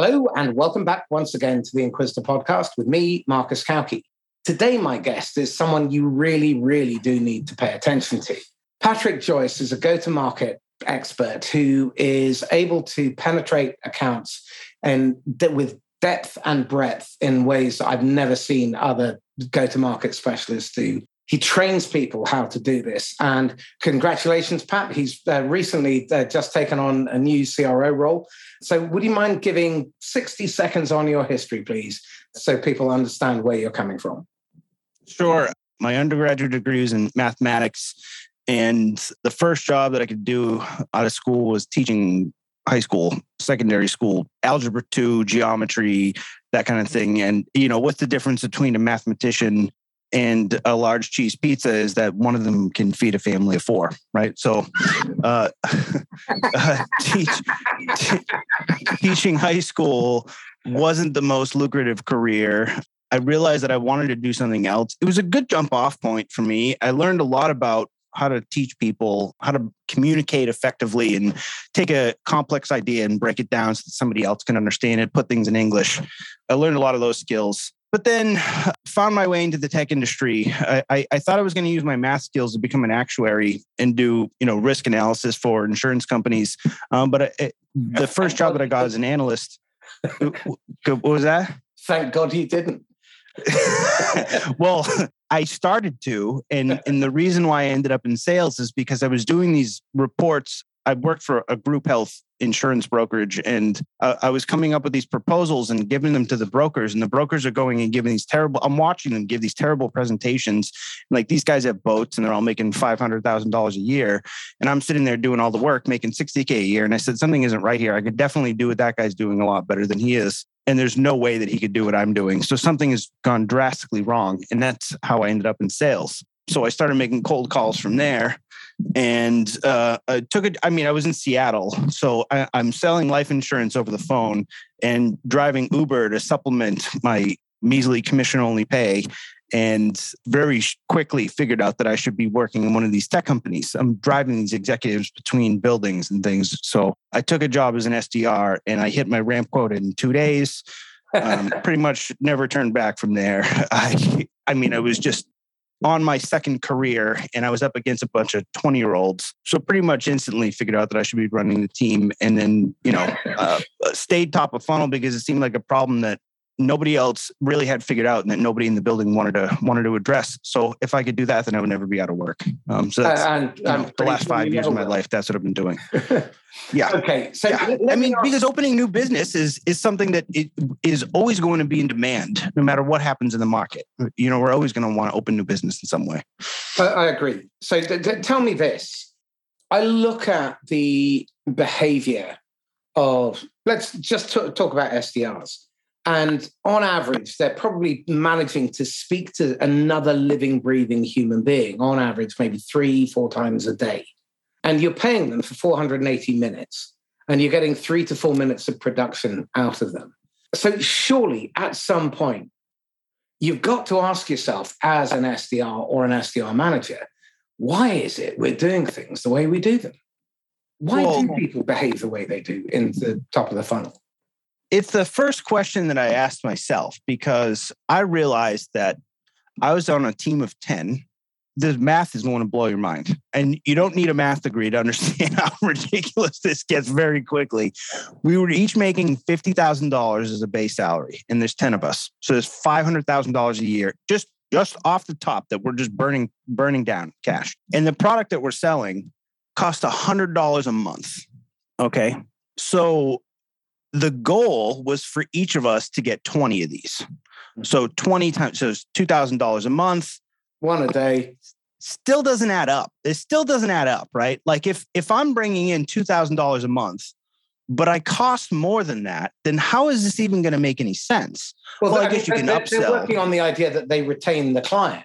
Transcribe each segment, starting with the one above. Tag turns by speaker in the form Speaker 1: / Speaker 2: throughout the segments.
Speaker 1: Hello, and welcome back once again to the Inquisitor podcast with me, Marcus Cauchi. Today, my guest is someone you really, really do need to pay attention to. Patrick Joyce is a go to market expert who is able to penetrate accounts and with depth and breadth in ways that I've never seen other go to market specialists do. He trains people how to do this. And congratulations, Pat. He's uh, recently uh, just taken on a new CRO role. So, would you mind giving 60 seconds on your history, please, so people understand where you're coming from?
Speaker 2: Sure. My undergraduate degree was in mathematics. And the first job that I could do out of school was teaching high school, secondary school, algebra 2, geometry, that kind of thing. And, you know, what's the difference between a mathematician and a large cheese pizza is that one of them can feed a family of four, right? So, uh, uh, teach, t- teaching high school wasn't the most lucrative career. I realized that I wanted to do something else. It was a good jump off point for me. I learned a lot about how to teach people how to communicate effectively and take a complex idea and break it down so that somebody else can understand it, put things in English. I learned a lot of those skills but then found my way into the tech industry. I, I, I thought I was going to use my math skills to become an actuary and do you know risk analysis for insurance companies. Um, but it, the first job that I got as an analyst, what was that?
Speaker 1: Thank God he didn't.
Speaker 2: well, I started to, and and the reason why I ended up in sales is because I was doing these reports. I worked for a group health insurance brokerage and uh, i was coming up with these proposals and giving them to the brokers and the brokers are going and giving these terrible i'm watching them give these terrible presentations. Like these guys have boats and they're all making $500000 a year and i'm sitting there doing all the work making 60k a year and i said something isn't right here. I could definitely do what that guy's doing a lot better than he is and there's no way that he could do what i'm doing. So something has gone drastically wrong and that's how i ended up in sales. So I started making cold calls from there and uh, I took it. I mean, I was in Seattle, so I, I'm selling life insurance over the phone and driving Uber to supplement my measly commission only pay. And very quickly figured out that I should be working in one of these tech companies. I'm driving these executives between buildings and things. So I took a job as an SDR and I hit my ramp quota in two days. um, pretty much never turned back from there. I, I mean, I was just on my second career and I was up against a bunch of 20 year olds. So pretty much instantly figured out that I should be running the team and then, you know, uh, stayed top of funnel because it seemed like a problem that nobody else really had figured out and that nobody in the building wanted to wanted to address. So if I could do that, then I would never be out of work. Um, so that's and, you know, the last five years of my life. That's what I've been doing. Yeah.
Speaker 1: okay. So
Speaker 2: yeah. I mean, because opening new business is is something that it is always going to be in demand, no matter what happens in the market. You know, we're always going to want to open new business in some way.
Speaker 1: I, I agree. So th- th- tell me this: I look at the behavior of let's just t- talk about SDRs and on average, they're probably managing to speak to another living, breathing human being on average, maybe three, four times a day. And you're paying them for 480 minutes and you're getting three to four minutes of production out of them. So, surely at some point, you've got to ask yourself as an SDR or an SDR manager, why is it we're doing things the way we do them? Why do people behave the way they do in the top of the funnel?
Speaker 2: It's the first question that I asked myself because I realized that I was on a team of 10. The math is going to blow your mind. And you don't need a math degree to understand how ridiculous this gets very quickly. We were each making $50,000 as a base salary, and there's 10 of us. So there's $500,000 a year just just off the top that we're just burning burning down cash. And the product that we're selling cost $100 a month. Okay. So the goal was for each of us to get 20 of these. Mm-hmm. So 20 times, so it's $2,000 a month.
Speaker 1: One a day.
Speaker 2: Still doesn't add up. It still doesn't add up, right? Like if if I'm bringing in $2,000 a month, but I cost more than that, then how is this even going to make any sense?
Speaker 1: Well, well I, guess you can they're, upsell. They're working on the idea that they retain the client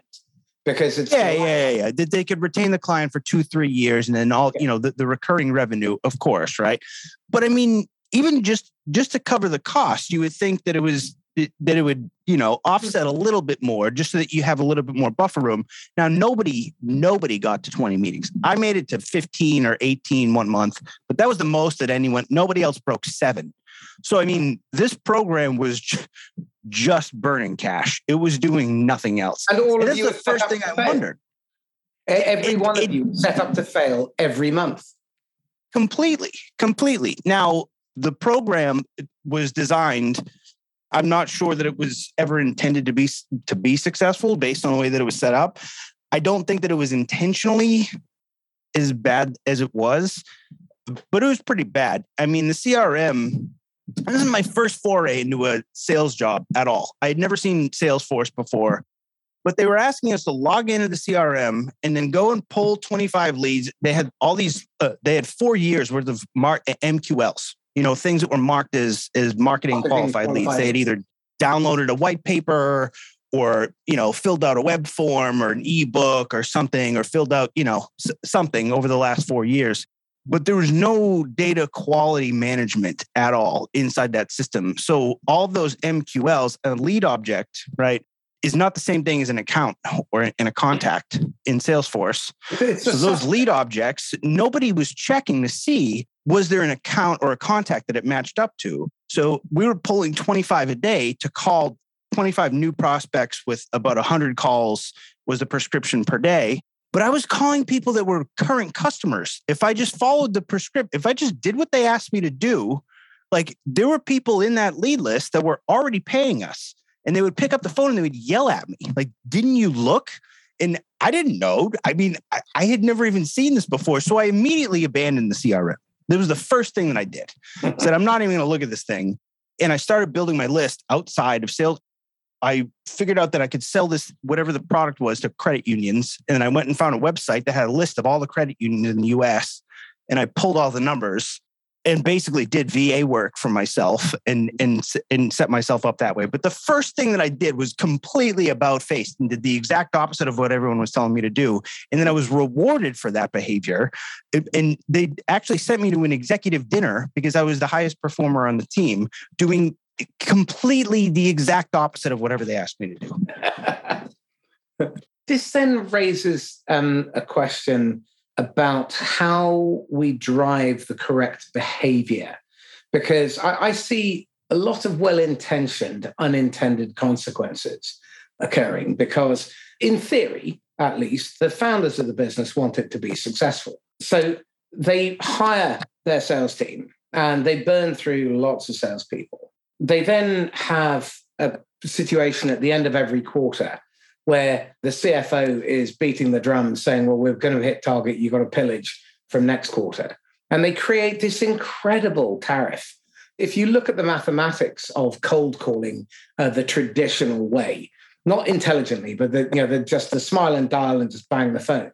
Speaker 1: because it's
Speaker 2: yeah, yeah, yeah, yeah. That they could retain the client for two, three years, and then all you know the, the recurring revenue, of course, right? But I mean, even just just to cover the cost, you would think that it was that it would you know offset a little bit more just so that you have a little bit more buffer room now nobody nobody got to 20 meetings i made it to 15 or 18 one month but that was the most that anyone nobody else broke seven So, I mean, this program was just burning cash. It was doing nothing else.
Speaker 1: And all
Speaker 2: and
Speaker 1: of you
Speaker 2: the first thing I wondered.
Speaker 1: Every it, one of it, you set up to fail every month.
Speaker 2: Completely, completely. Now, the program was designed. I'm not sure that it was ever intended to be to be successful based on the way that it was set up. I don't think that it was intentionally as bad as it was, but it was pretty bad. I mean, the CRM this is my first foray into a sales job at all. I had never seen Salesforce before, but they were asking us to log into the CRM and then go and pull 25 leads. They had all these, uh, they had four years worth of mark MQLs, you know, things that were marked as, as marketing qualified, qualified leads. They had either downloaded a white paper or, you know, filled out a web form or an ebook or something, or filled out, you know, something over the last four years but there was no data quality management at all inside that system. So all those MQLs, a lead object, right, is not the same thing as an account or in a contact in Salesforce. so those lead objects, nobody was checking to see was there an account or a contact that it matched up to. So we were pulling 25 a day to call 25 new prospects with about 100 calls was the prescription per day but I was calling people that were current customers. If I just followed the prescript, if I just did what they asked me to do, like there were people in that lead list that were already paying us and they would pick up the phone and they would yell at me like didn't you look and i didn't know i mean i, I had never even seen this before so i immediately abandoned the crm that was the first thing that i did I said i'm not even going to look at this thing and i started building my list outside of sales I figured out that I could sell this, whatever the product was, to credit unions. And I went and found a website that had a list of all the credit unions in the US. And I pulled all the numbers and basically did VA work for myself and, and, and set myself up that way. But the first thing that I did was completely about face and did the exact opposite of what everyone was telling me to do. And then I was rewarded for that behavior. And they actually sent me to an executive dinner because I was the highest performer on the team doing completely the exact opposite of whatever they asked me to
Speaker 1: do. this then raises um, a question about how we drive the correct behavior, because I, I see a lot of well intentioned, unintended consequences occurring because, in theory, at least, the founders of the business want it to be successful. So they hire their sales team and they burn through lots of salespeople they then have a situation at the end of every quarter where the CFO is beating the drum saying, well, we're going to hit target, you've got to pillage from next quarter. And they create this incredible tariff. If you look at the mathematics of cold calling uh, the traditional way, not intelligently, but the, you know, the, just the smile and dial and just bang the phone,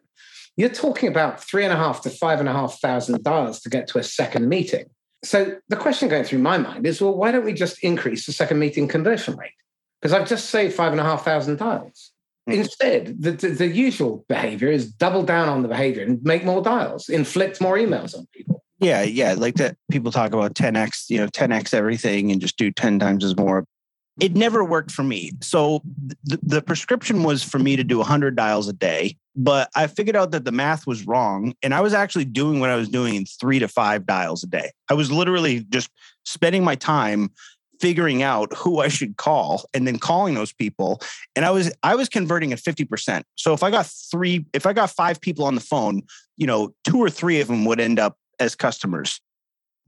Speaker 1: you're talking about three and a half to five and a half thousand dials to get to a second meeting. So the question going through my mind is, well, why don't we just increase the second meeting conversion rate? Because I've just saved five and a half thousand dials. Mm. Instead, the, the, the, usual behavior is double down on the behavior and make more dials, inflict more emails on people.
Speaker 2: Yeah, yeah. Like that people talk about 10x, you know, 10x everything and just do 10 times as more it never worked for me. So the, the prescription was for me to do 100 dials a day, but I figured out that the math was wrong. And I was actually doing what I was doing in three to five dials a day. I was literally just spending my time figuring out who I should call and then calling those people. And I was I was converting at 50%. So if I got three, if I got five people on the phone, you know, two or three of them would end up as customers.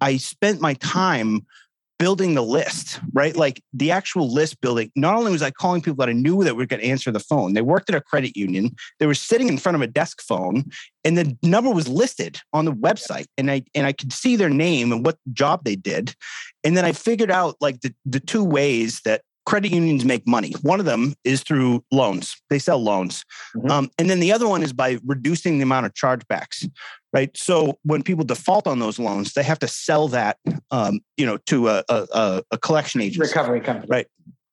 Speaker 2: I spent my time building the list, right? Like the actual list building. Not only was I calling people that I knew that were going to answer the phone, they worked at a credit union. They were sitting in front of a desk phone, and the number was listed on the website, and I and I could see their name and what job they did. And then I figured out like the the two ways that credit unions make money. One of them is through loans. They sell loans. Mm-hmm. Um, and then the other one is by reducing the amount of chargebacks, right? So when people default on those loans, they have to sell that, um, you know, to a, a, a collection agency.
Speaker 1: Recovery company.
Speaker 2: Right.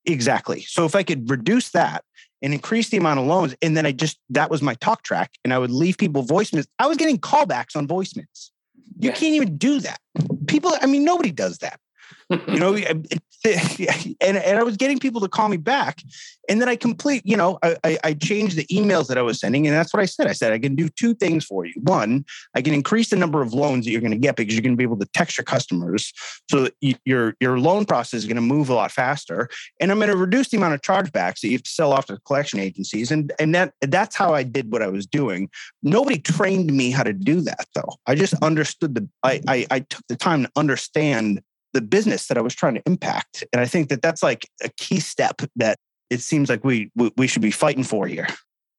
Speaker 2: Exactly. So if I could reduce that and increase the amount of loans, and then I just, that was my talk track, and I would leave people voicemails. I was getting callbacks on voicemails. You yeah. can't even do that. People, I mean, nobody does that. you know, and, and I was getting people to call me back. And then I complete, you know, I, I changed the emails that I was sending. And that's what I said. I said, I can do two things for you. One, I can increase the number of loans that you're going to get because you're going to be able to text your customers so that your, your loan process is going to move a lot faster. And I'm going to reduce the amount of chargebacks that you have to sell off to collection agencies. And, and that that's how I did what I was doing. Nobody trained me how to do that though. I just understood the, I, I, I took the time to understand the business that I was trying to impact. And I think that that's like a key step that it seems like we we should be fighting for here.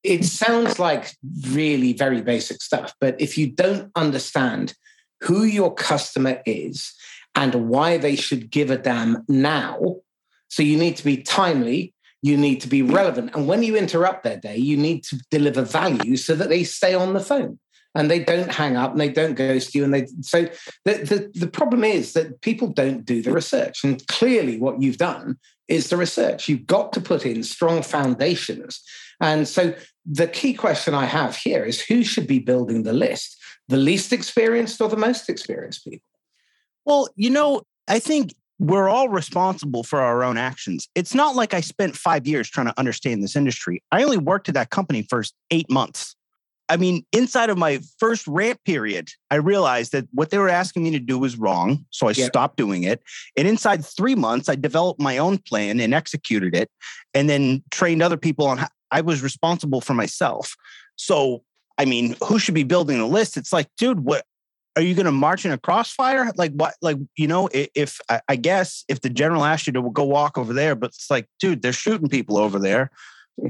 Speaker 1: It sounds like really very basic stuff, but if you don't understand who your customer is and why they should give a damn now, so you need to be timely, you need to be relevant, and when you interrupt their day, you need to deliver value so that they stay on the phone and they don't hang up and they don't ghost you and they so the, the, the problem is that people don't do the research and clearly what you've done is the research you've got to put in strong foundations and so the key question i have here is who should be building the list the least experienced or the most experienced people
Speaker 2: well you know i think we're all responsible for our own actions. It's not like I spent five years trying to understand this industry. I only worked at that company for eight months. I mean, inside of my first ramp period, I realized that what they were asking me to do was wrong. So I stopped doing it. And inside three months, I developed my own plan and executed it and then trained other people on how I was responsible for myself. So, I mean, who should be building the list? It's like, dude, what are you going to march in a crossfire? Like what? Like you know, if I guess if the general asked you to go walk over there, but it's like, dude, they're shooting people over there.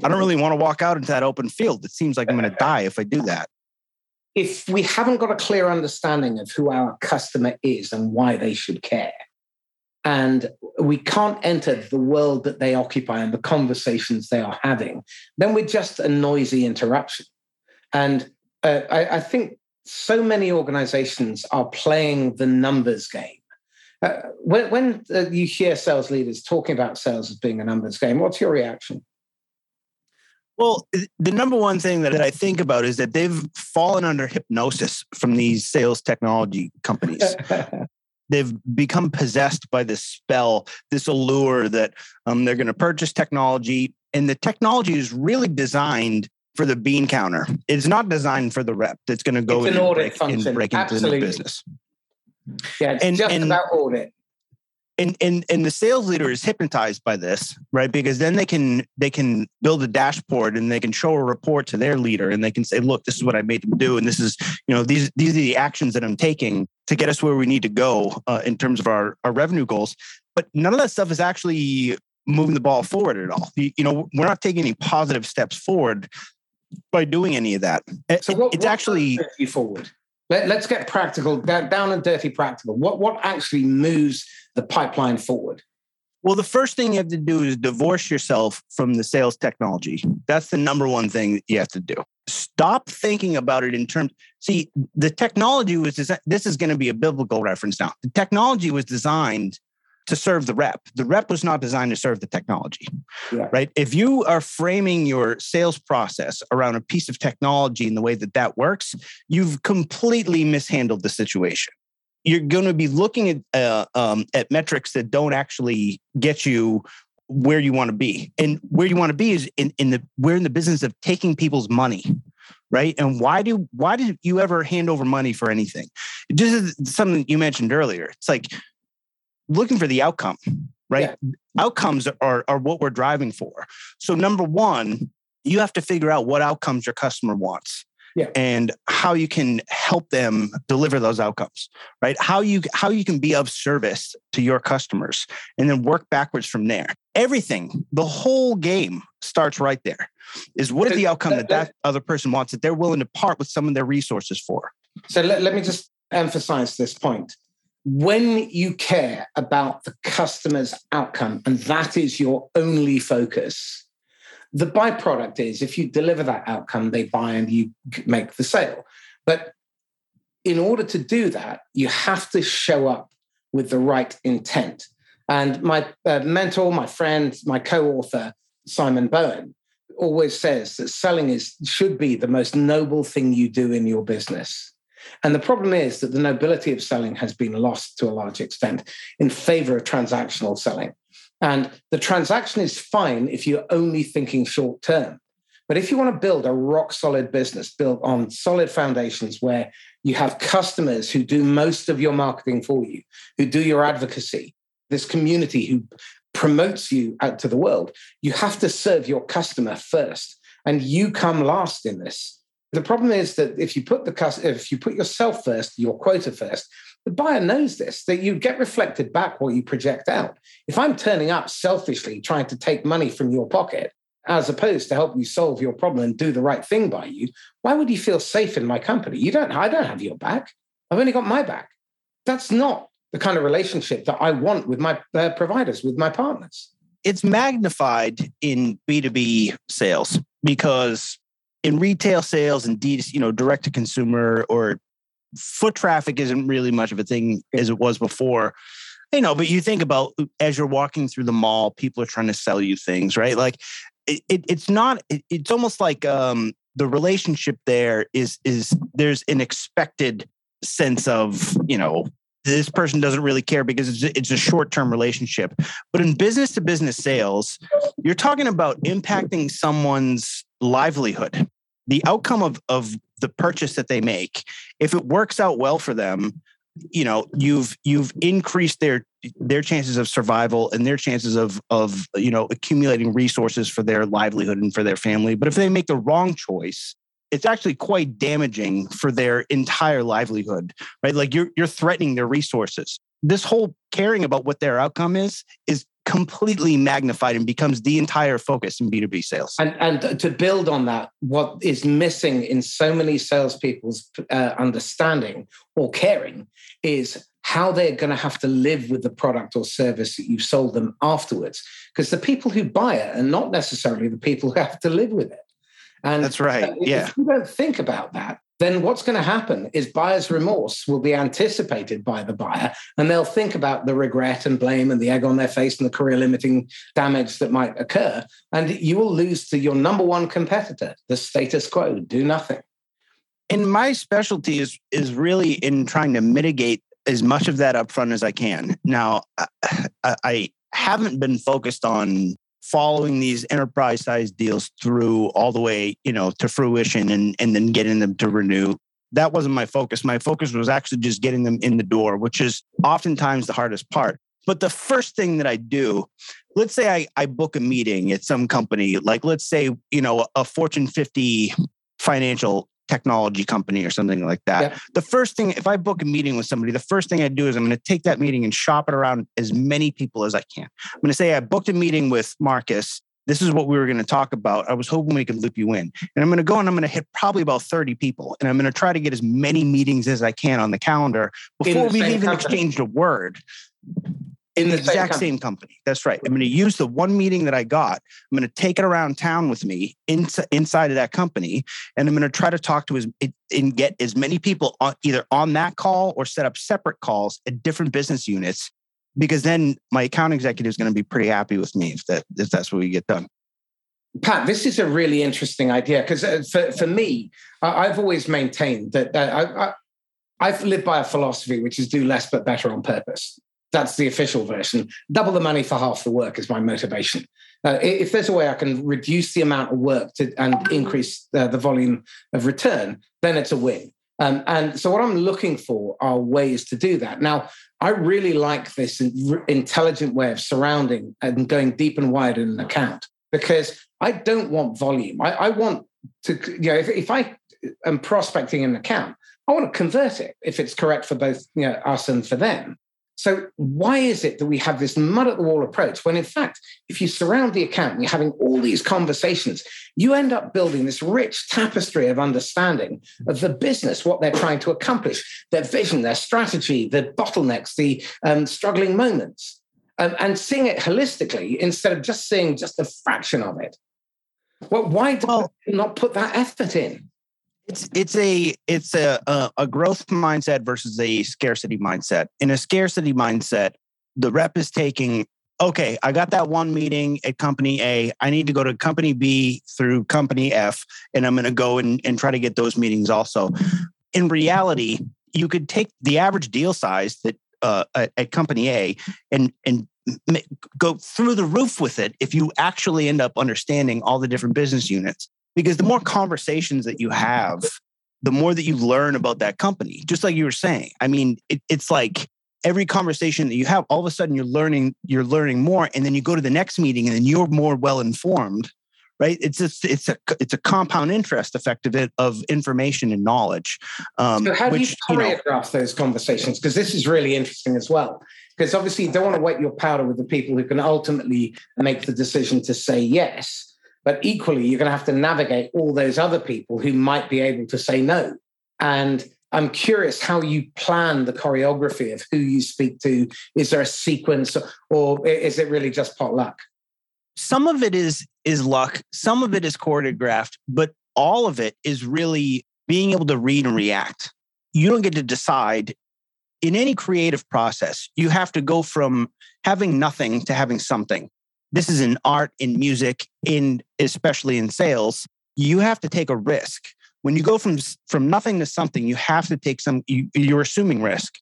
Speaker 2: I don't really want to walk out into that open field. It seems like I'm going to die if I do that.
Speaker 1: If we haven't got a clear understanding of who our customer is and why they should care, and we can't enter the world that they occupy and the conversations they are having, then we're just a noisy interruption. And uh, I, I, think so many organizations are playing the numbers game. Uh, when, when uh, you hear sales leaders talking about sales as being a numbers game, what's your reaction?
Speaker 2: Well, the number one thing that I think about is that they've fallen under hypnosis from these sales technology companies. they've become possessed by this spell, this allure that um, they're going to purchase technology, and the technology is really designed for the bean counter. It's not designed for the rep that's going to go in
Speaker 1: and
Speaker 2: break,
Speaker 1: and
Speaker 2: break into the business.
Speaker 1: Yeah, it's and, just and, about audit
Speaker 2: and and and the sales leader is hypnotized by this right? Because then they can they can build a dashboard and they can show a report to their leader and they can say look this is what i made them do and this is you know these these are the actions that i'm taking to get us where we need to go uh, in terms of our our revenue goals. But none of that stuff is actually moving the ball forward at all. You, you know we're not taking any positive steps forward by doing any of that. So what, it's what actually
Speaker 1: forward? Let, us get practical down and dirty practical. What what actually moves the pipeline forward?
Speaker 2: Well, the first thing you uh, have to do is divorce yourself from the sales technology. That's the number one thing that you have to do. Stop thinking about it in terms. See, the technology was designed. This is going to be a biblical reference now. The technology was designed to serve the rep. The rep was not designed to serve the technology, yeah. right? If you are framing your sales process around a piece of technology and the way that that works, you've completely mishandled the situation you're going to be looking at uh, um, at metrics that don't actually get you where you want to be. And where you want to be is in, in the we're in the business of taking people's money right? And why do why did you ever hand over money for anything? This is something you mentioned earlier. It's like looking for the outcome right? Yeah. outcomes are are what we're driving for. So number one you have to figure out what outcomes your customer wants yeah. and how you can help them deliver those outcomes right? How you how you can be of service to your customers and then work backwards from there. Everything the whole game starts right there is what is the outcome that that other person wants that they're willing to part with some of their resources for?
Speaker 1: So let, let me just emphasize this point. When you care about the customer's outcome and that is your only focus the byproduct is if you deliver that outcome, they buy and you make the sale. But in order to do that, you have to show up with the right intent. And my uh, mentor, my friend, my co-author, Simon Bowen, always says that selling is should be the most noble thing you do in your business. And the problem is that the nobility of selling has been lost to a large extent in favor of transactional selling. And the transaction is fine if you're only thinking short term. But if you want to build a rock solid business built on solid foundations where you have customers who do most of your marketing for you, who do your advocacy, this community who promotes you out to the world, you have to serve your customer first. And you come last in this. The problem is that if you put the if you put yourself first, your quota first, the buyer knows this, that you get reflected back what you project out. If I'm turning up selfishly trying to take money from your pocket, as opposed to help you solve your problem and do the right thing by you, why would you feel safe in my company? You don't, I don't have your back. I've only got my back. That's not the kind of relationship that I want with my uh, providers, with my partners.
Speaker 2: It's magnified in B2B sales because in retail sales and D, you know, direct to consumer or foot traffic isn't really much of a thing as it was before. You know, but you think about as you're walking through the mall, people are trying to sell you things, right? Like it, it it's not. It, it's almost like um, the relationship there is is there's an expected sense of you know this person doesn't really care because it's, it's a short-term relationship but in business to business sales you're talking about impacting someone's livelihood the outcome of, of the purchase that they make if it works out well for them you know you've you've increased their their chances of survival and their chances of of you know accumulating resources for their livelihood and for their family. But if they make the wrong choice it's actually quite damaging for their entire livelihood right? Like you're you're threatening their resources. This whole caring about what their outcome is is completely magnified and becomes the entire focus in B2B sales.
Speaker 1: And, and to build on that, what is missing in so many salespeople's uh, understanding or caring is how they're going to have to live with the product or service that you've sold them afterwards. Because the people who buy it are not necessarily the people who have to live with it.
Speaker 2: And that's right. Yeah.
Speaker 1: If you don't think about that, then what's going to happen is buyer's remorse will be anticipated by the buyer and they'll think about the regret and blame and the egg on their face and the career limiting damage that might occur and you will lose to your number one competitor the status quo do nothing.
Speaker 2: And my specialty is is really in trying to mitigate as much of that upfront as i can. Now I, I haven't been focused on following these enterprise size deals through all the way, you know, to fruition and, and then getting them to renew. That wasn't my focus. My focus was actually just getting them in the door, which is oftentimes the hardest part. But the first thing that I do, let's say I, I book a meeting at some company, like let's say, you know, a Fortune 50 financial technology company or something like that. The first thing, if I book a meeting with somebody, the first thing I do is I'm going to take that meeting and shop it around as many people as I can. I'm going to say I booked a meeting with Marcus. This is what we were going to talk about. I was hoping we could loop you in. And I'm going to go and I'm going to hit probably about 30 people. And I'm going to try to get as many meetings as I can on the calendar before we've even company. exchanged a word in the, the exact same company. That's right. I'm going to use the one meeting that I got. I'm going to take it around town with me inside of that company, and I'm going to try to talk to as and get as many people on, either on that call or set up separate calls at different business units. Because then my account executive is going to be pretty happy with me if that if that's what we get done.
Speaker 1: Pat, this is a really interesting idea because uh, for, for me, I've always maintained that I, I, I've lived by a philosophy which is do less but better on purpose. That's the official version. Double the money for half the work is my motivation. Uh, if there's a way I can reduce the amount of work to, and increase uh, the volume of return, then it's a win. Um, and so, what I'm looking for are ways to do that. Now, I really like this intelligent way of surrounding and going deep and wide in an account because I don't want volume. I, I want to, you know, if, if I am prospecting an account, I want to convert it if it's correct for both you know, us and for them. So, why is it that we have this mud at the wall approach when, in fact, if you surround the account and you're having all these conversations, you end up building this rich tapestry of understanding of the business, what they're trying to accomplish, their vision, their strategy, the bottlenecks, the um, struggling moments, um, and seeing it holistically instead of just seeing just a fraction of it. Well, why do well, not put that effort in?
Speaker 2: It's it's a it's a, a growth mindset versus a scarcity mindset. In a scarcity mindset, the rep is taking okay, I got that one meeting at company A. I need to go to company B through company F, and I'm going to go and, and try to get those meetings also. in reality, you could take the average deal size that uh, at, at company A and and go through the roof with it if you actually end up understanding all the different business units. Because the more conversations that you have, the more that you learn about that company. Just like you were saying, I mean, it, it's like every conversation that you have, all of a sudden you're learning, you're learning more, and then you go to the next meeting, and then you're more well informed right? It's just, it's a it's a compound interest effect of it of information and knowledge.
Speaker 1: Um, so how which, do you choreograph you know, those conversations? Because this is really interesting as well. Because obviously you don't want to wet your powder with the people who can ultimately make the decision to say yes. But equally, you're going to have to navigate all those other people who might be able to say no. And I'm curious how you plan the choreography of who you speak to. Is there a sequence or is it really just potluck?
Speaker 2: some of it is is luck some of it is choreographed but all of it is really being able to read and react you don't get to decide in any creative process you have to go from having nothing to having something this is in art in music in especially in sales you have to take a risk when you go from from nothing to something you have to take some you, you're assuming risk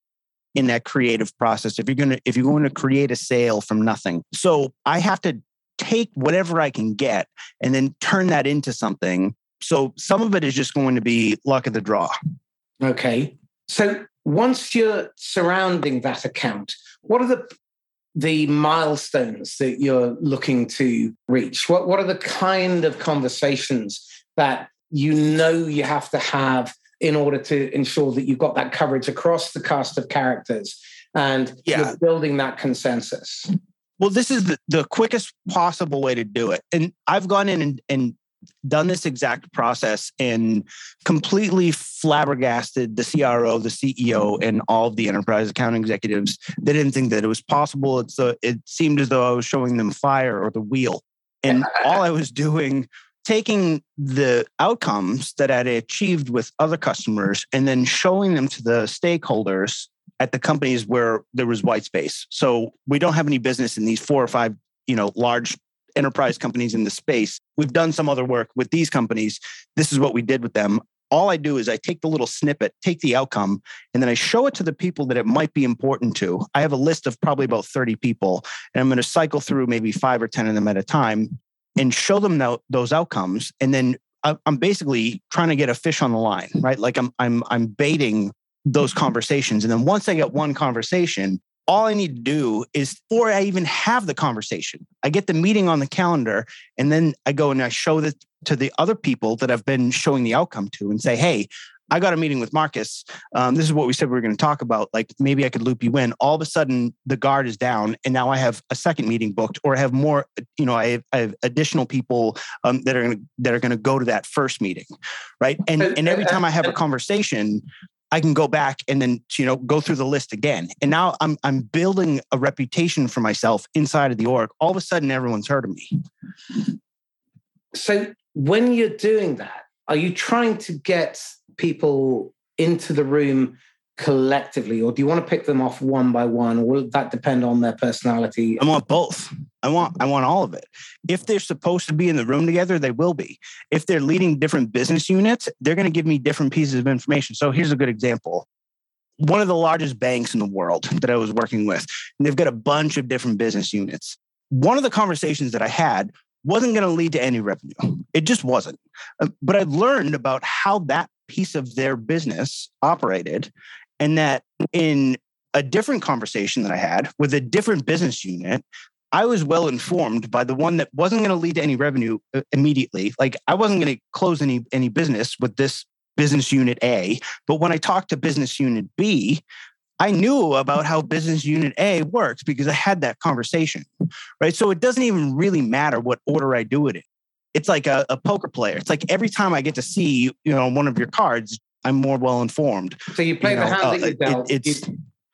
Speaker 2: in that creative process if you're to if you're going to create a sale from nothing so i have to take whatever I can get and then turn that into something. So some of it is just going to be luck of the draw.
Speaker 1: Okay. So once you're surrounding that account, what are the the milestones that you're looking to reach? What what are the kind of conversations that you know you have to have in order to ensure that you've got that coverage across the cast of characters and yeah. you're building that consensus?
Speaker 2: Well, this is the, the quickest possible way to do it. And I've gone in and, and done this exact process and completely flabbergasted the CRO, the CEO, and all of the enterprise account executives. They didn't think that it was possible. It's a, it seemed as though I was showing them fire or the wheel. And all I was doing, taking the outcomes that I'd achieved with other customers and then showing them to the stakeholders at the companies where there was white space. So we don't have any business in these four or five, you know, large enterprise companies in the space. We've done some other work with these companies. This is what we did with them. All I do is I take the little snippet, take the outcome, and then I show it to the people that it might be important to. I have a list of probably about 30 people, and I'm going to cycle through maybe five or 10 of them at a time and show them those outcomes. And then I'm basically trying to get a fish on the line, right? Like I'm I'm I'm baiting those conversations. And then once I get one conversation, all I need to do is, before I even have the conversation, I get the meeting on the calendar, and then I go and I show this to the other people that I've been showing the outcome to and say, hey, I got a meeting with Marcus. Um, this is what we said we were going to talk about. Like maybe I could loop you in. All of a sudden, the guard is down, and now I have a second meeting booked, or I have more. You know, I have, I have additional people um, that are going to that are going to go to that first meeting, right? And and every time I have a conversation, I can go back and then you know go through the list again. And now I'm I'm building a reputation for myself inside of the org. All of a sudden, everyone's heard of me.
Speaker 1: So when you're doing that, are you trying to get people into the room collectively, or do you want to pick them off one by one, or will that depend on their personality?
Speaker 2: I want both. I want I want all of it. If they're supposed to be in the room together, they will be. If they're leading different business units, they're going to give me different pieces of information. So here's a good example. One of the largest banks in the world that I was working with, and they've got a bunch of different business units. One of the conversations that I had wasn't going to lead to any revenue. It just wasn't. Uh, but I learned about how that piece of their business operated and that in a different conversation that I had with a different business unit, I was well informed by the one that wasn't going to lead to any revenue uh, immediately. Like I wasn't going to close any any business with this business unit A, but when I talked to business unit B, I knew about how business unit A works because I had that conversation. Right? So it doesn't even really matter what order I do it in. It's like a, a poker player. It's like every time I get to see, you know, one of your cards, I'm more well informed.
Speaker 1: So you play you know, the hand uh, that you dealt. It, it's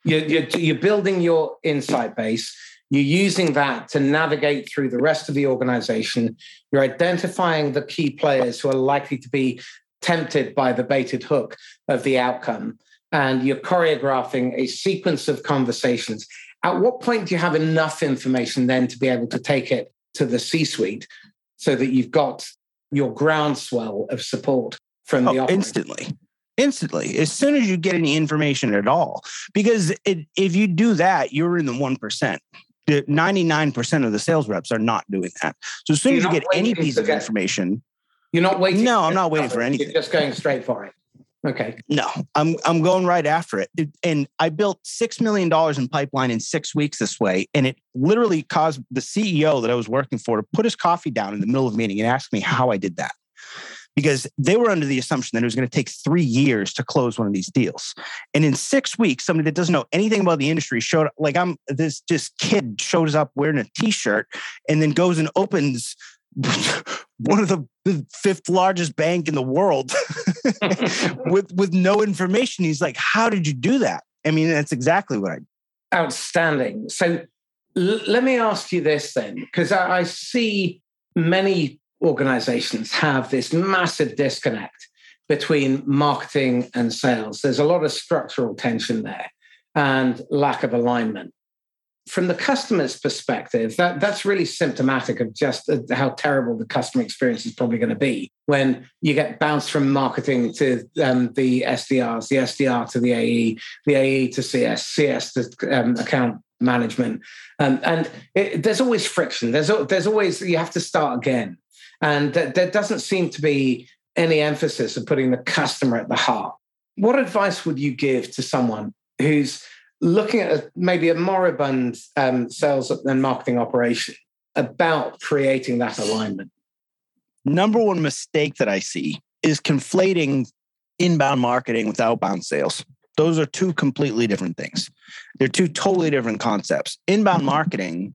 Speaker 1: you, you're, you're building your insight base. You're using that to navigate through the rest of the organization. You're identifying the key players who are likely to be tempted by the baited hook of the outcome. And you're choreographing a sequence of conversations. At what point do you have enough information then to be able to take it to the C suite so that you've got your groundswell of support from
Speaker 2: oh,
Speaker 1: the
Speaker 2: instantly instantly as soon as you get any information at all. Because it, if you do that, you're in the 1%. The 99% of the sales reps are not doing that. So as soon as you get any piece of information,
Speaker 1: you're not waiting.
Speaker 2: No, I'm not waiting for anything.
Speaker 1: You're just going straight for it. Okay.
Speaker 2: No, I'm I'm going right after it. And I built six million dollars in pipeline in six weeks this way. And it literally caused the CEO that I was working for to put his coffee down in the middle of the meeting and ask me how I did that because they were under the assumption that it was going to take three years to close one of these deals. And in six weeks, somebody that doesn't know anything about the industry showed up, like I'm this just kid shows up wearing a t-shirt and then goes and opens one of the, fifth largest bank in the world with with no information. He's like, "How did you do that?" I mean, that's exactly what I.
Speaker 1: Outstanding. So l- let me ask you this then, because I, I see many organizations have this massive disconnect between marketing and sales. There's a lot of structural tension there and lack of alignment. From the customer's perspective, that, that's really symptomatic of just how terrible the customer experience is probably going to be when you get bounced from marketing to um, the SDRs, the SDR to the AE, the AE to CS, CS to um, account management. Um, and it, there's always friction. There's, there's always, you have to start again. And th- there doesn't seem to be any emphasis of putting the customer at the heart. What advice would you give to someone who's looking at a, maybe a moribund um, sales and marketing operation about creating that alignment?
Speaker 2: Number one mistake that I see is conflating inbound marketing with outbound sales. Those are two completely different things. They're two totally different concepts. Inbound marketing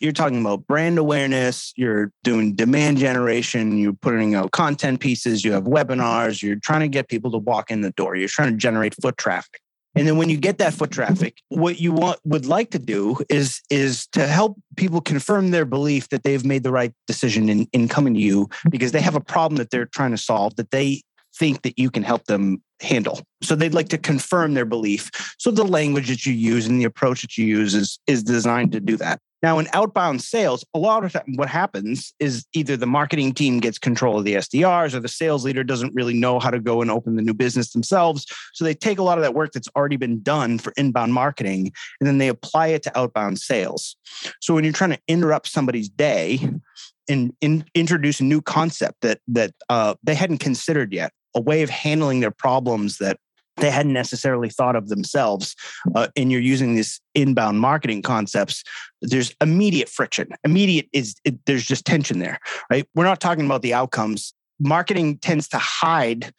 Speaker 2: you're talking about brand awareness, you're doing demand generation, you're putting out content pieces, you have webinars, you're trying to get people to walk in the door, you're trying to generate foot traffic. And then when you get that foot traffic, what you want would like to do is is to help people confirm their belief that they've made the right decision in, in coming to you because they have a problem that they're trying to solve that they think that you can help them handle. So they'd like to confirm their belief. So the language that you use and the approach that you use is, is designed to do that. Now, in outbound sales, a lot of time, what happens is either the marketing team gets control of the SDRs or the sales leader doesn't really know how to go and open the new business themselves. So they take a lot of that work that's already been done for inbound marketing and then they apply it to outbound sales. So when you're trying to interrupt somebody's day and in, introduce a new concept that that uh, they hadn't considered yet, a way of handling their problems that they hadn't necessarily thought of themselves uh, and you're using these inbound marketing concepts there's immediate friction immediate is it, there's just tension there right we're not talking about the outcomes marketing tends to hide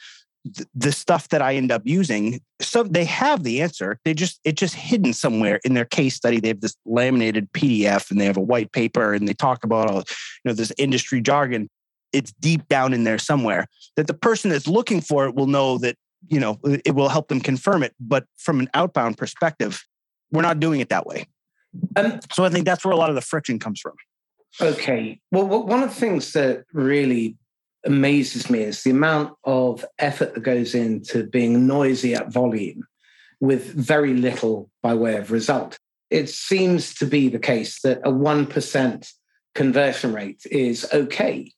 Speaker 2: the stuff that I end up using, so they have the answer. They just it's just hidden somewhere in their case study. They have this laminated PDF and they have a white paper and they talk about all you know this industry jargon. It's deep down in there somewhere that the person that's looking for it will know that you know it will help them confirm it but from an outbound perspective we're not doing it that way. Um, so i think that's where a lot of the friction comes from.
Speaker 1: Okay. Well one of the things that really amazes me is the amount of effort that goes into being noisy at volume with very little by way of result. It seems to be the case that a 1% conversion rate is okay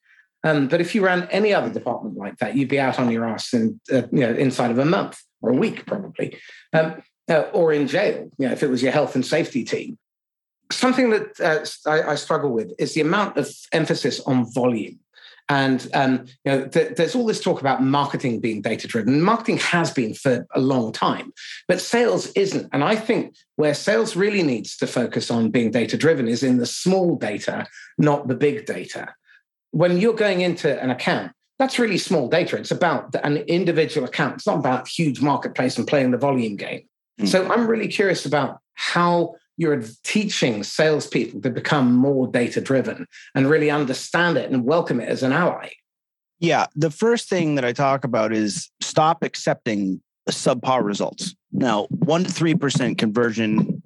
Speaker 1: um, but if you ran any other department like that, you'd be out on your ass in, uh, you know, inside of a month or a week, probably, um, uh, or in jail, you know, if it was your health and safety team. Something that uh, I, I, struggle with is the amount of emphasis on volume. And um, you know, th- there's all this talk about marketing being data driven. Marketing has been for a long time, but sales isn't. And I think where sales really needs to focus on being data driven is in the small data, not the big data when you're going into an account, that's really small data. It's about an individual account. It's not about huge marketplace and playing the volume game. Mm. So I'm really curious about how you're teaching salespeople to become more data driven and really understand it and welcome it as an ally.
Speaker 2: Yeah. The first thing that I talk about is stop accepting subpar results. Now, one to 3% conversion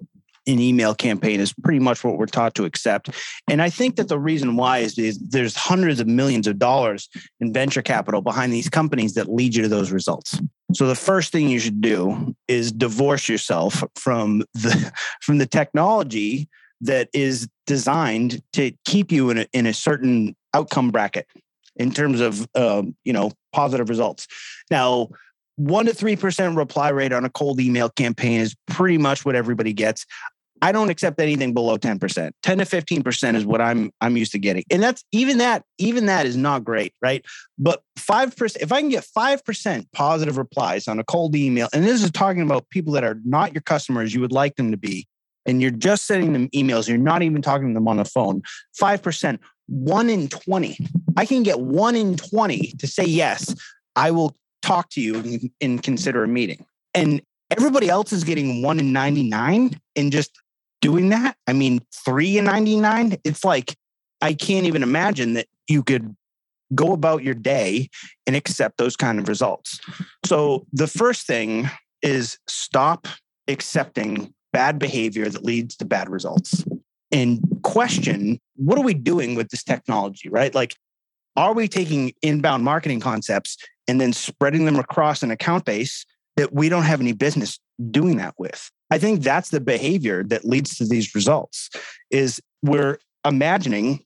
Speaker 2: an email campaign is pretty much what we're taught to accept. And I think that the reason why is, there's hundreds of millions of dollars in venture capital behind these companies that lead you to those results. So the first thing you should do is divorce yourself from the from the technology that is designed to keep you in a, in a certain outcome bracket in terms of um, you know positive results. Now one to three percent reply rate on a cold email campaign is pretty much what everybody gets. I don't accept anything below 10%. 10 to 15% is what I'm I'm used to getting. And that's even that, even that is not great, right? But 5%, if I can get 5% positive replies on a cold email, and this is talking about people that are not your customers, you would like them to be, and you're just sending them emails, you're not even talking to them on the phone, 5%, one in 20. I can get one in 20 to say, yes, I will talk to you and, and consider a meeting. And everybody else is getting one in 99 and just doing that. I mean, three and 99, it's like, I can't even imagine that you could go about your day and accept those kind of results. So the first thing is stop accepting bad behavior that leads to bad results and question what are we doing with this technology, right? Like, are we taking inbound marketing concepts and then spreading them across an account base that we don't have any business doing that with? I think that's the behavior that leads to these results is we're imagining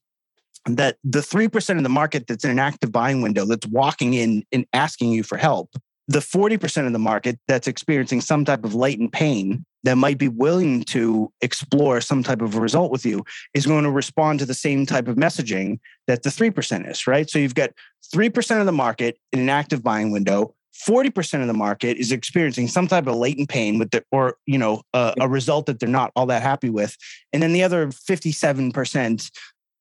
Speaker 2: that the 3% of the market that's in an active buying window that's walking in and asking you for help, the 40% of the market that's experiencing some type of latent pain that might be willing to explore some type of result with you is going to respond to the same type of messaging that the 3% is, right? So you've got 3% of the market in an active buying window, 40% of the market is experiencing some type of latent pain with the, or, you know, a, a result that they're not all that happy with. And then the other 57%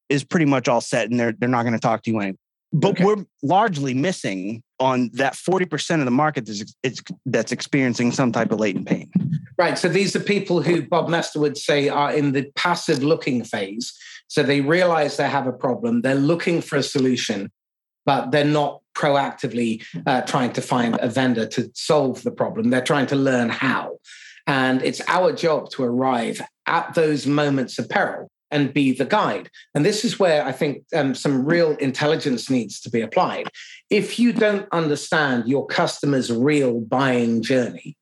Speaker 2: is pretty much all set and they're, they're not going to talk to you anymore. But okay. we're largely missing on that 40% of the market that's, it's, that's experiencing some type of latent pain.
Speaker 1: Right. So these are people who Bob Moesta would say are in the passive looking phase. So they realize they have a problem, they're looking for a solution, but they're not proactively uh, trying to find a vendor to solve the problem. They're trying to learn how. And it's our job to arrive at those moments of peril and be the guide. And this is where I think um, some real intelligence needs to be applied. If you don't understand your customer's real buying journey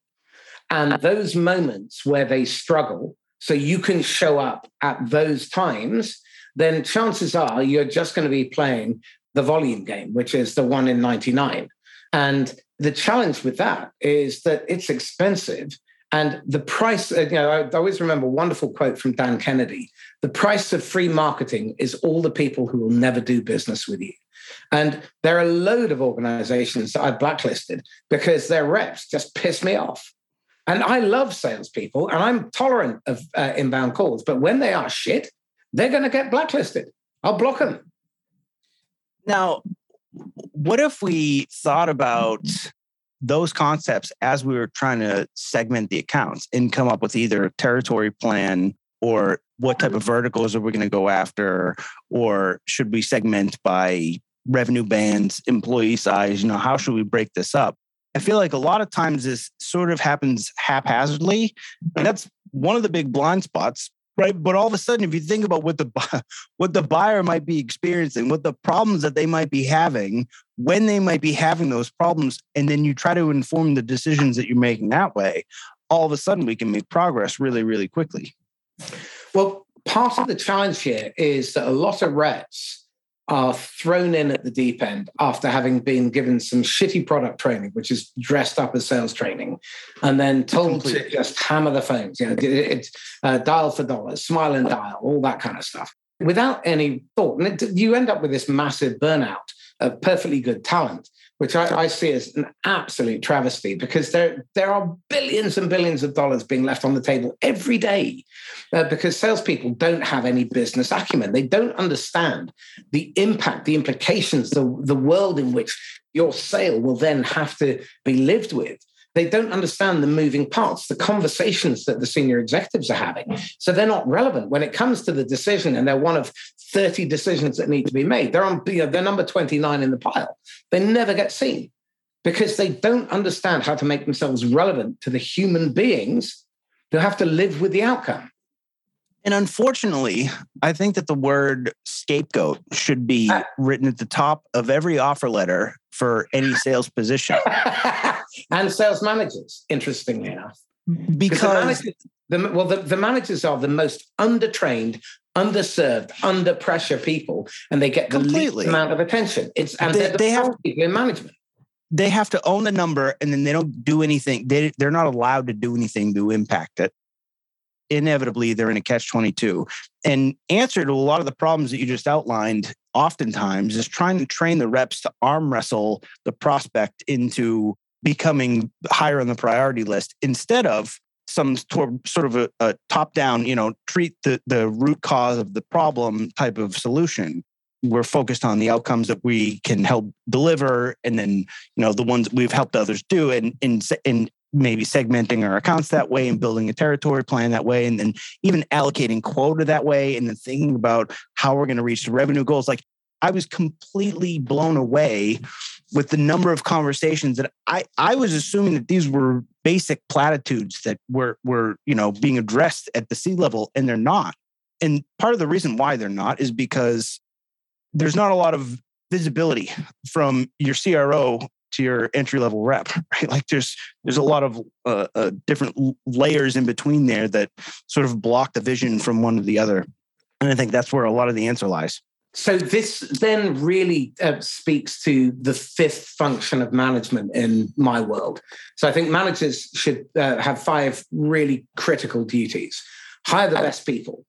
Speaker 1: and those moments where they struggle, so you can show up at those times, then chances are you're just going to be playing the volume game, which is the one in 99. And the challenge with that is that it's expensive. And the price, uh, you know, I always remember a wonderful quote from Dan Kennedy the price of free marketing is all the people who will never do business with you. And there are a load of organizations that I've blacklisted because their reps just piss me off. And I love salespeople and I'm tolerant of uh, inbound calls, but when they are shit, they're going to get blacklisted. I'll block them.
Speaker 2: Now, what if we thought about those concepts as we were trying to segment the accounts and come up with either a territory plan or what type of verticals are we going to go after? Or should we segment by revenue bands employee size? You know how should we break this up? I feel like a lot of times this sort of happens haphazardly and that's one of the big blind spots right? But all of a sudden if you think about what the what the buyer might be experiencing what the problems that they might be having when they might be having those problems and then you try to inform the decisions that you're making that way all of a sudden we can make progress really really quickly.
Speaker 1: Well part of the challenge here is that a lot of reps are thrown in at the deep end after having been given some shitty product training, which is dressed up as sales training, and then told Completely. to just hammer the phones, you know, it's uh, dial for dollars, smile and dial, all that kind of stuff, without any thought. And it, you end up with this massive burnout of perfectly good talent which I, I, see as an absolute travesty because there, there are billions and billions of dollars being left on the table every day uh, because salespeople don't have any business acumen. They don't understand the impact, the implications, the, the world in which your sale will then have to be lived with they don't understand the moving parts, the conversations that the senior executives are having. So they're not relevant when it comes to the decision, and they're one of 30 decisions that need to be made. They're on you know, they're number 29 in the pile. They never get seen because they don't understand how to make themselves relevant to the human beings who have to live with the outcome.
Speaker 2: And unfortunately, I think that the word scapegoat should be uh, written at the top of every offer letter for any sales position.
Speaker 1: and sales managers, interestingly enough.
Speaker 2: Because the managers,
Speaker 1: the, well, the, the managers are the most undertrained, underserved, under pressure people, and they get the Completely. least amount of attention. It's and they, the they have people in management
Speaker 2: they have to own the number and then they don't do anything. They, they're not allowed to do anything to impact it. Inevitably, they're in a catch 22. And answer to a lot of the problems that you just outlined, oftentimes, is trying to train the reps to arm wrestle the prospect into becoming higher on the priority list instead of some sort of a, a top down, you know, treat the, the root cause of the problem type of solution we're focused on the outcomes that we can help deliver and then you know the ones we've helped others do and in in maybe segmenting our accounts that way and building a territory plan that way and then even allocating quota that way and then thinking about how we're going to reach the revenue goals. Like i was completely blown away with the number of conversations that i i was assuming that these were basic platitudes that were were you know being addressed at the C level and they're not. And part of the reason why they're not is because there's not a lot of visibility from your CRO to your entry level rep, right? Like there's there's a lot of uh, uh, different layers in between there that sort of block the vision from one to the other, and I think that's where a lot of the answer lies.
Speaker 1: So this then really uh, speaks to the fifth function of management in my world. So I think managers should uh, have five really critical duties: hire the best people,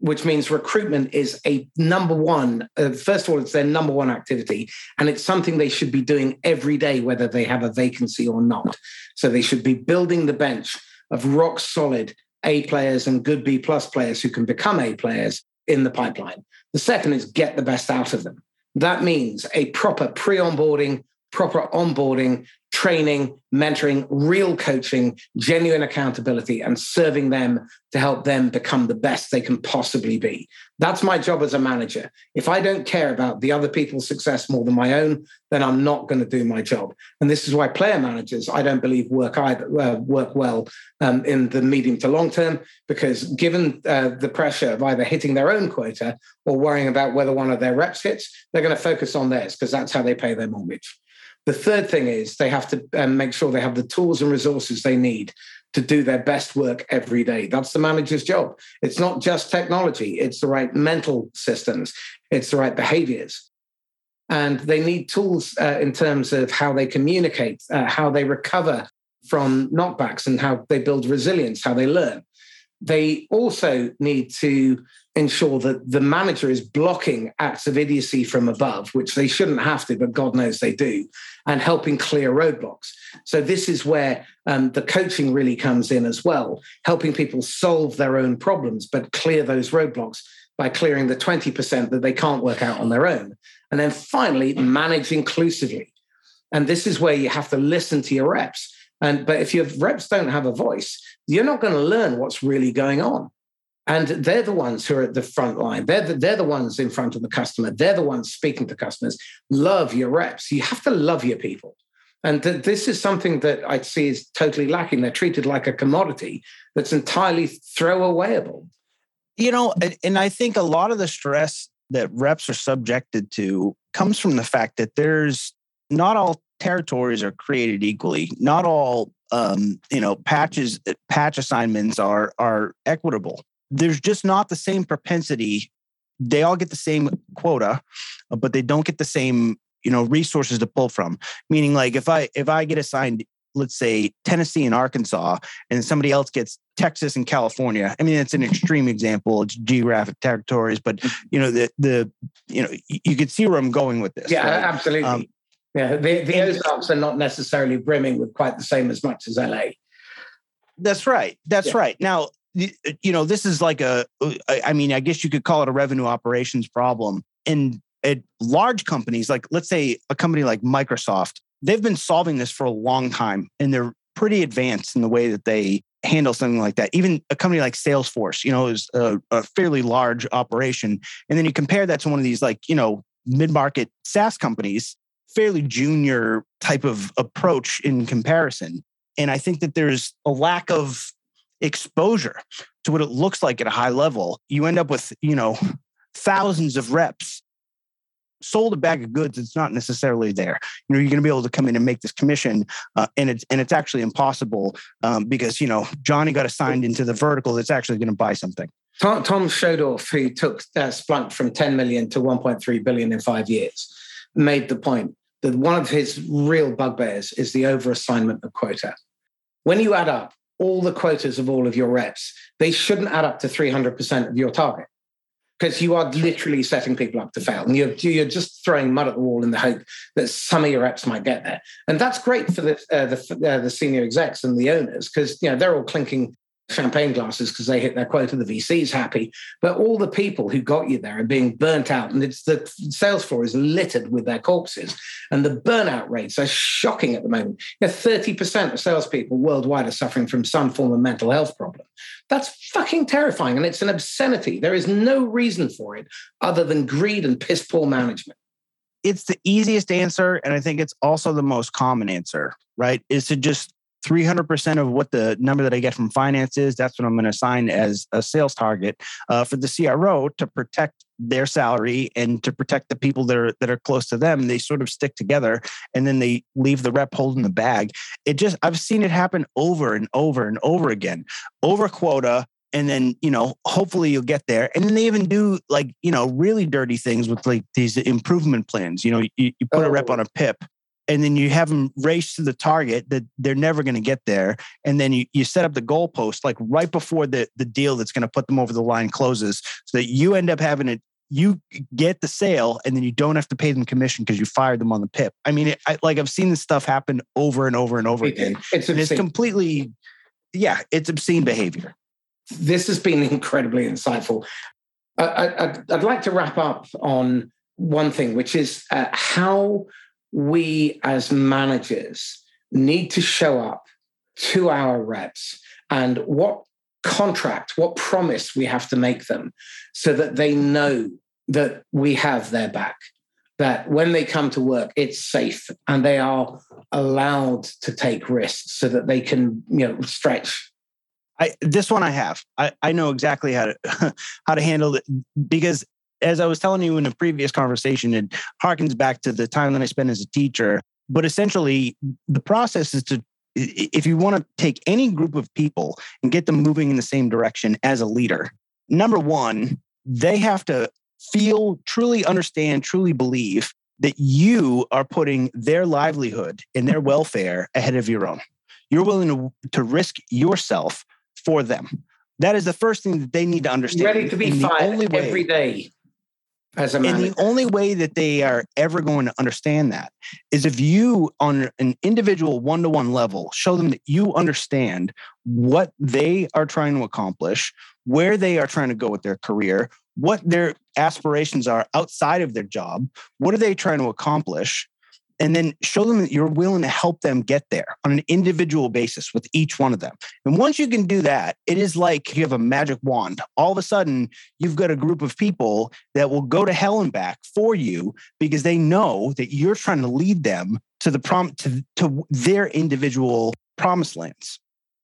Speaker 1: which means recruitment is a number one. Uh, first of all, it's their number one activity, and it's something they should be doing every day, whether they have a vacancy or not. So they should be building the bench of rock solid A players and good B plus players who can become A players in the pipeline. The second is get the best out of them. That means a proper pre onboarding, proper onboarding, training, mentoring, real coaching, genuine accountability, and serving them to help them become the best they can possibly be. That's my job as a manager. If I don't care about the other people's success more than my own, then I'm not going to do my job. And this is why player managers, I don't believe, work either uh, work well um, in the medium to long term, because given uh, the pressure of either hitting their own quota or worrying about whether one of their reps hits, they're going to focus on theirs because that's how they pay their mortgage. The third thing is they have to um, make sure they have the tools and resources they need to do their best work every day. That's the manager's job. It's not just technology, it's the right mental systems, it's the right behaviors. And they need tools uh, in terms of how they communicate, uh, how they recover from knockbacks, and how they build resilience, how they learn. They also need to ensure that the manager is blocking acts of idiocy from above, which they shouldn't have to, but God knows they do, and helping clear roadblocks. So, this is where um, the coaching really comes in as well, helping people solve their own problems, but clear those roadblocks by clearing the 20% that they can't work out on their own. And then finally, manage inclusively. And this is where you have to listen to your reps. And but if your reps don't have a voice, you're not going to learn what's really going on. And they're the ones who are at the front line. They're the, they're the ones in front of the customer. They're the ones speaking to customers. Love your reps. You have to love your people. And th- this is something that I see is totally lacking. They're treated like a commodity that's entirely throwawayable.
Speaker 2: You know, and, and I think a lot of the stress that reps are subjected to comes from the fact that there's not all territories are created equally. Not all um, you know patches patch assignments are are equitable there's just not the same propensity. They all get the same quota, but they don't get the same you know resources to pull from. Meaning, like if I if I get assigned let's say Tennessee and Arkansas, and somebody else gets Texas and California. I mean, it's an extreme example. It's geographic territories, but mm-hmm. you know the the you know you could see where I'm going with this.
Speaker 1: Yeah, right? absolutely. Um, yeah, the, the Ozarks are not necessarily brimming with quite the same as much as LA.
Speaker 2: That's right. That's yeah. right. Now, you know, this is like a, uh, mean, I guess you could call it a revenue operations problem. And at large companies, like let's say a company like Microsoft, they've been solving this for a long time and they're pretty advanced in the way that they handle something like that. Even a company like Salesforce, you know, is a, a fairly large operation. And then you compare that to one of these like, you know, mid market SaaS companies, fairly junior type of approach in comparison. And I think that there's a lack of exposure to what it looks like at a high level, you end up with, you know, thousands of reps. Sold a bag of goods it's not necessarily there. You know you're going to be able to come in and make this commission uh, and it's and it's actually impossible um, because you know johnny got assigned into the vertical that's actually going to buy something.
Speaker 1: Tom, tom Schodorf, who took uh, splunk from 10 million to 1.3 billion in five years. Made the point that one of his real bugbears is the overassignment of quota. When you add up all the quotas of all of your reps, they shouldn't add up to 300% of your target. Because you are literally setting people up to fail. And you're, you're just throwing mud at the wall in the hope that some of your reps might get there. And that's great for the uh, the, uh, the senior execs and the owners because you know they're all clinking champagne glasses because they hit their quota. The VC's happy, but all the people who got you there are being burnt out, and it's the sales floor is littered with their corpses. And the burnout rates are shocking at the moment. Thirty percent of salespeople worldwide are suffering from some form of mental health problem. That's fucking terrifying, and it's an obscenity. There is no reason for it other than greed and piss poor management.
Speaker 2: It's the easiest answer, and I think it's also the most common answer. Right? Is to just 300% of what the number that I get from finance is, that's what I'm going to assign as a sales target uh, for the CRO to protect their salary and to protect the people that are that are close to them. They sort of stick together and then they leave the rep holding the bag. It just I've seen it happen over and over and over again. Over quota, and then you know hopefully you'll get there and then they even do like you know really dirty things with like these improvement plans you know you, you put oh. a rep oh. on a pip and then you have them race to the target that they're never going to get there and then you, you set up the goalpost like right before the, the deal that's going to put them over the line closes so that you end up having it you get the sale and then you don't have to pay them commission because you fired them on the pip. I mean it, I, like i've seen this stuff happen over and over and over it, again it's, it's completely yeah it's obscene behavior.
Speaker 1: This has been incredibly insightful. I, would like to wrap up on one thing which is uh, how we as managers need to show up to our reps and what contract, what promise we have to make them so that they know that we have their back, that when they come to work, it's safe and they are allowed to take risks so that they can, you know, stretch.
Speaker 2: I, this one I have. I, I know exactly how to how to handle it because as I was telling you in a previous conversation, it harkens back to the time that I spent as a teacher. But essentially, the process is to, if you want to take any group of people and get them moving in the same direction as a leader, number one, they have to feel, truly understand, truly believe that you are putting their livelihood and their welfare ahead of your own. You're willing to, to risk yourself for them. That is the first thing that they need to understand.
Speaker 1: Ready to be fired every day
Speaker 2: as a and the only way that they are ever going to understand that is if you, on an individual one to one level, show them that you understand what they are trying to accomplish, where they are trying to go with their career, what their aspirations are outside of their job, what are they trying to accomplish, and then show them that you're willing to help them get there on an individual basis with each one of them. And once you can do that, it is like you have a magic wand. All of a sudden, you've got a group of people that will go to hell and back for you because they know that you're trying to lead them to the prom to, to their individual promised lands.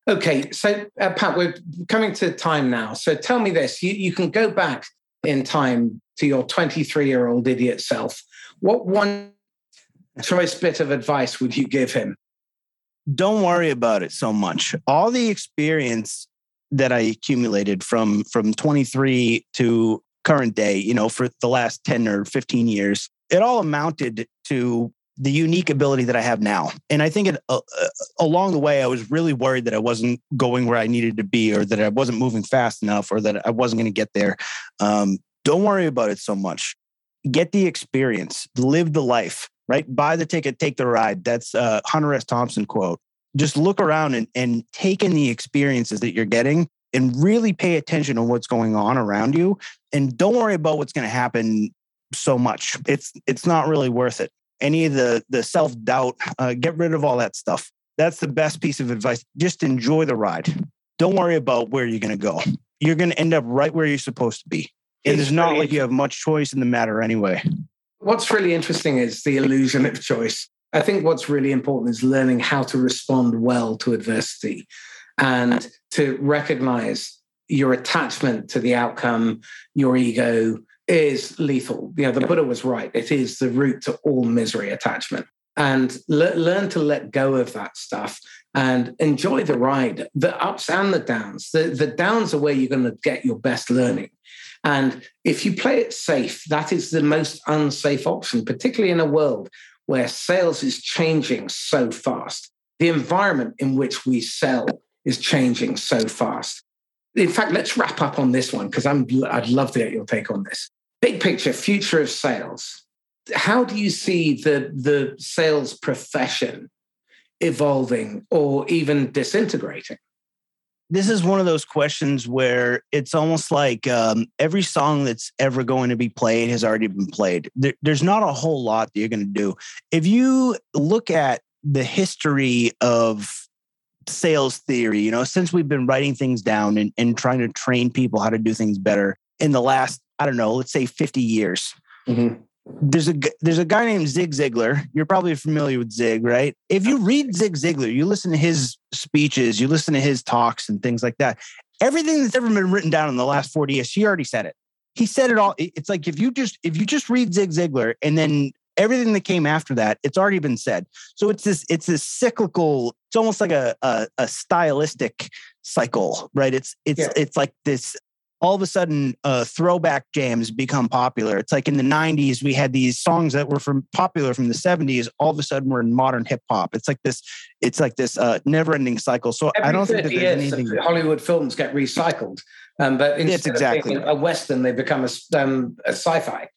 Speaker 1: Okay, so uh, Pat, we're coming to time now. So tell me this: you, you can go back in time to your 23 year old idiot self. What one choice bit of advice would you give him?
Speaker 2: Don't worry about it so much. All the experience that I accumulated from from 23 to current day, you know, for the last 10 or 15 years, it all amounted to the unique ability that I have now. And I think it, uh, uh, along the way, I was really worried that I wasn't going where I needed to be or that I wasn't moving fast enough or that I wasn't going to get there. Um, don't worry about it so much. Get the experience, live the life right? Buy the ticket, take the ride. That's a Hunter S. Thompson quote. Just look around and, and take in the experiences that you're getting and really pay attention to what's going on around you. And don't worry about what's going to happen so much. It's it's not really worth it. Any of the the self doubt, uh, get rid of all that stuff. That's the best piece of advice. Just enjoy the ride. Don't worry about where you're going to go. You're going to end up right where you're supposed to be. And it's not like you have much choice in the matter anyway.
Speaker 1: What's really interesting is the illusion of choice. I think what's really important is learning how to respond well to adversity and to recognize your attachment to the outcome, your ego is lethal. You know, the Buddha was right. It is the root to all misery attachment. And le- learn to let go of that stuff and enjoy the ride, the ups and the downs. The, the downs are where you're going to get your best learning. And if you play it safe, that is the most unsafe option, particularly in a world where sales is changing so fast. The environment in which we sell is changing so fast. In fact, let's wrap up on this one because I'd love to get your take on this. Big picture, future of sales. How do you see the the sales profession evolving or even disintegrating?
Speaker 2: This is one of those questions where it's almost like um, every song that's ever going to be played has already been played. There, there's not a whole lot that you're going to do. If you look at the history of sales theory, you know, since we've been writing things down and, and trying to train people how to do things better in the last, I don't know, let's say 50 years. Mm-hmm there's a there's a guy named Zig Ziglar. You're probably familiar with Zig, right? If you read Zig Ziglar, you listen to his speeches, you listen to his talks and things like that. Everything that's ever been written down in the last 40 years, he already said it. He said it all. It's like if you just if you just read Zig Ziglar and then everything that came after that, it's already been said. So it's this it's this cyclical. It's almost like a a, a stylistic cycle, right? It's it's yeah. it's like this all of a sudden uh, throwback jams become popular. It's like in the 90s, we had these songs that were from popular from the 70s. All of a sudden, we're in modern hip hop. It's like this. It's like this uh, never-ending cycle. So Every I don't think that there's anything.
Speaker 1: Hollywood films get recycled, um, but instead exactly. a western, they become a, um, a sci-fi.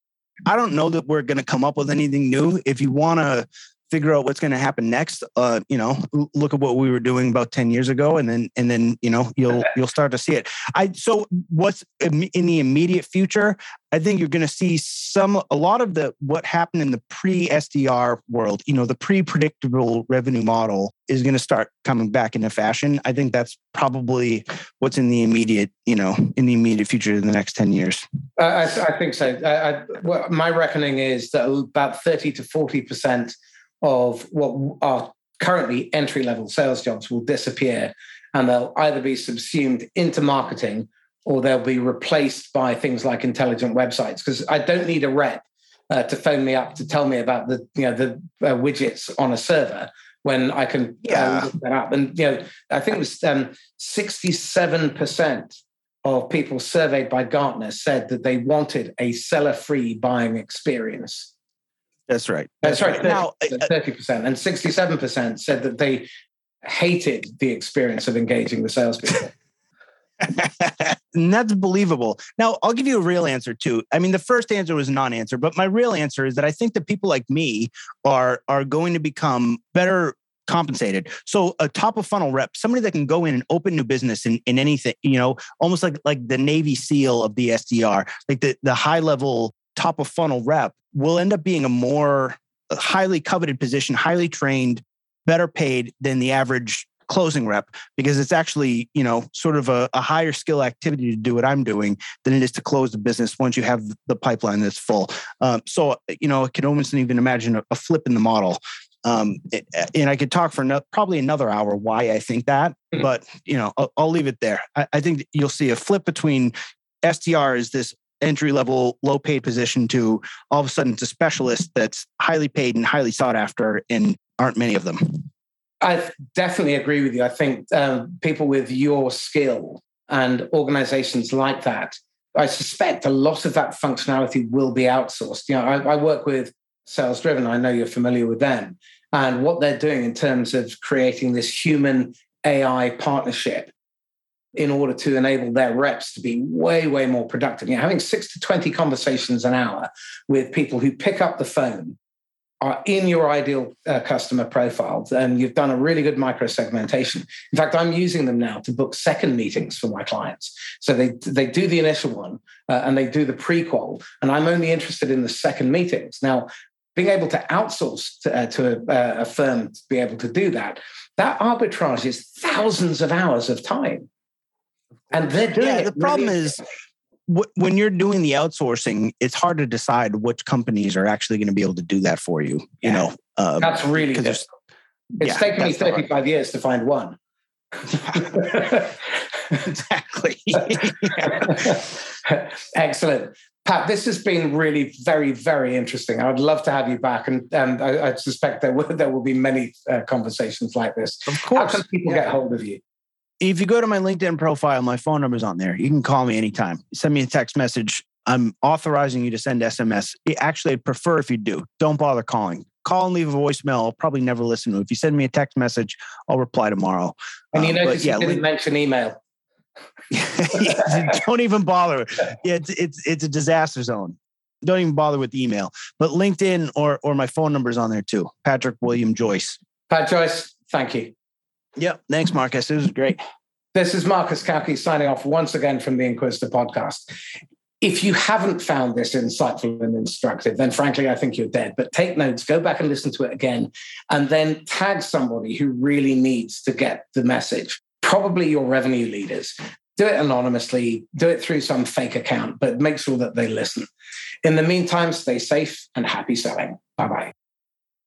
Speaker 2: I don't know that we're going to come up with anything new. If you want to figure out what's going to happen next uh, you know look at what we were doing about 10 years ago and then and then you know you'll you'll start to see it. I so what's in the immediate future i think you're going to see some a lot of the what happened in the pre sdr world you know the pre predictable revenue model is going to start coming back into fashion. I think that's probably what's in the immediate you know in the immediate future in the next 10 years.
Speaker 1: Uh, I, I, think so. I, I, well, my reckoning is that about 30 to 40 percent of what are currently entry level sales jobs will disappear and they'll either be subsumed into marketing or they'll be replaced by things like intelligent websites. Because i don't need a rep uh, to phone me up to tell me about the you know the uh, widgets on a server when i can uh, yeah. uh, look that up. And you know i think it was um, 67% of people surveyed by gartner said that they wanted a seller free buying experience
Speaker 2: that's right.
Speaker 1: That's, That's right. Now, thirty percent and sixty-seven percent said that they hated the experience of engaging the salespeople.
Speaker 2: and that's believable. Now, I'll give you a real answer too. I mean, the first answer was non-answer, but my real answer is that I think that people like me are are going to become better compensated. So a top of funnel rep, somebody that can go in and open new business in, in anything, you know, almost like like the Navy SEAL of the SDR, like the, the high level top of funnel rep will end up being a more highly coveted position, highly trained, better paid than the average closing rep because it's actually you know sort of a, a, higher skill activity to do what i'm doing than it is to close the business once you have the pipeline that's full. Um, so you know i can almost even imagine a, a flip in the model. Um, and i could talk for no, probably another hour why i think that mm-hmm. but you know I'll, I'll, leave it there. I, I think you'll see a flip between SDR is this entry level, low paid position to all of a sudden it's a specialist that's highly paid and highly sought after, and aren't many of them.
Speaker 1: I definitely agree with you. I think um, people with your skill and organizations like that, I suspect a lot of that functionality will be outsourced. You know, I, I work with Sales Driven. I know you're familiar with them and what they're doing in terms of creating this human AI partnership in order to enable their reps to be way, way more productive. You know, having six to 20 conversations an hour with people who pick up the phone are in your ideal uh, customer profile and you've done a really good micro segmentation. In fact i'm using them now to book second meetings for my clients. So they they do the initial one uh, and they do the pre-qual and i'm only interested in the second meetings. Now being able to outsource to, uh, to a, a firm to be able to do that that arbitrage is thousands of hours of time and they're doing yeah,
Speaker 2: the problem really is when you're doing the outsourcing, it's hard to decide which companies are actually going to be able to do that for you. You yeah. know,
Speaker 1: um, that's really It's yeah, taken me 35 years to find one.
Speaker 2: exactly.
Speaker 1: Excellent. Pat, this has been really very, very interesting. I'd love to have you back, and, and I, I suspect there will, there will be many uh, conversations like this.
Speaker 2: Of course.
Speaker 1: How can people yeah. get hold of you?
Speaker 2: If you go to my LinkedIn profile, my phone number is on there. You can call me anytime. Send me a text message. I'm authorizing you to send SMS. Actually, I'd prefer if you do. Don't bother calling. call and leave a voicemail, I'll probably never listen to. It. If you send me a text message, I'll reply tomorrow.
Speaker 1: And you um, notice yeah, you didn't mention email.
Speaker 2: don't even bother. Yeah, it's, it's it's a disaster zone. Don't even bother with email. But LinkedIn or or my phone number is on there too. Patrick William Joyce.
Speaker 1: Pat Joyce, thank you.
Speaker 2: Yep. Thanks, Marcus. It was great.
Speaker 1: This is Marcus Cauchi signing off once again from the Inquisitor podcast. If you haven't found this insightful and instructive, then frankly, I think you're dead. But take notes, go back and listen to it again, and then tag somebody who really needs to get the message. Probably your revenue leaders. Do it anonymously, do it through some fake account, but make sure that they listen. In the meantime, stay safe and happy selling. Bye bye.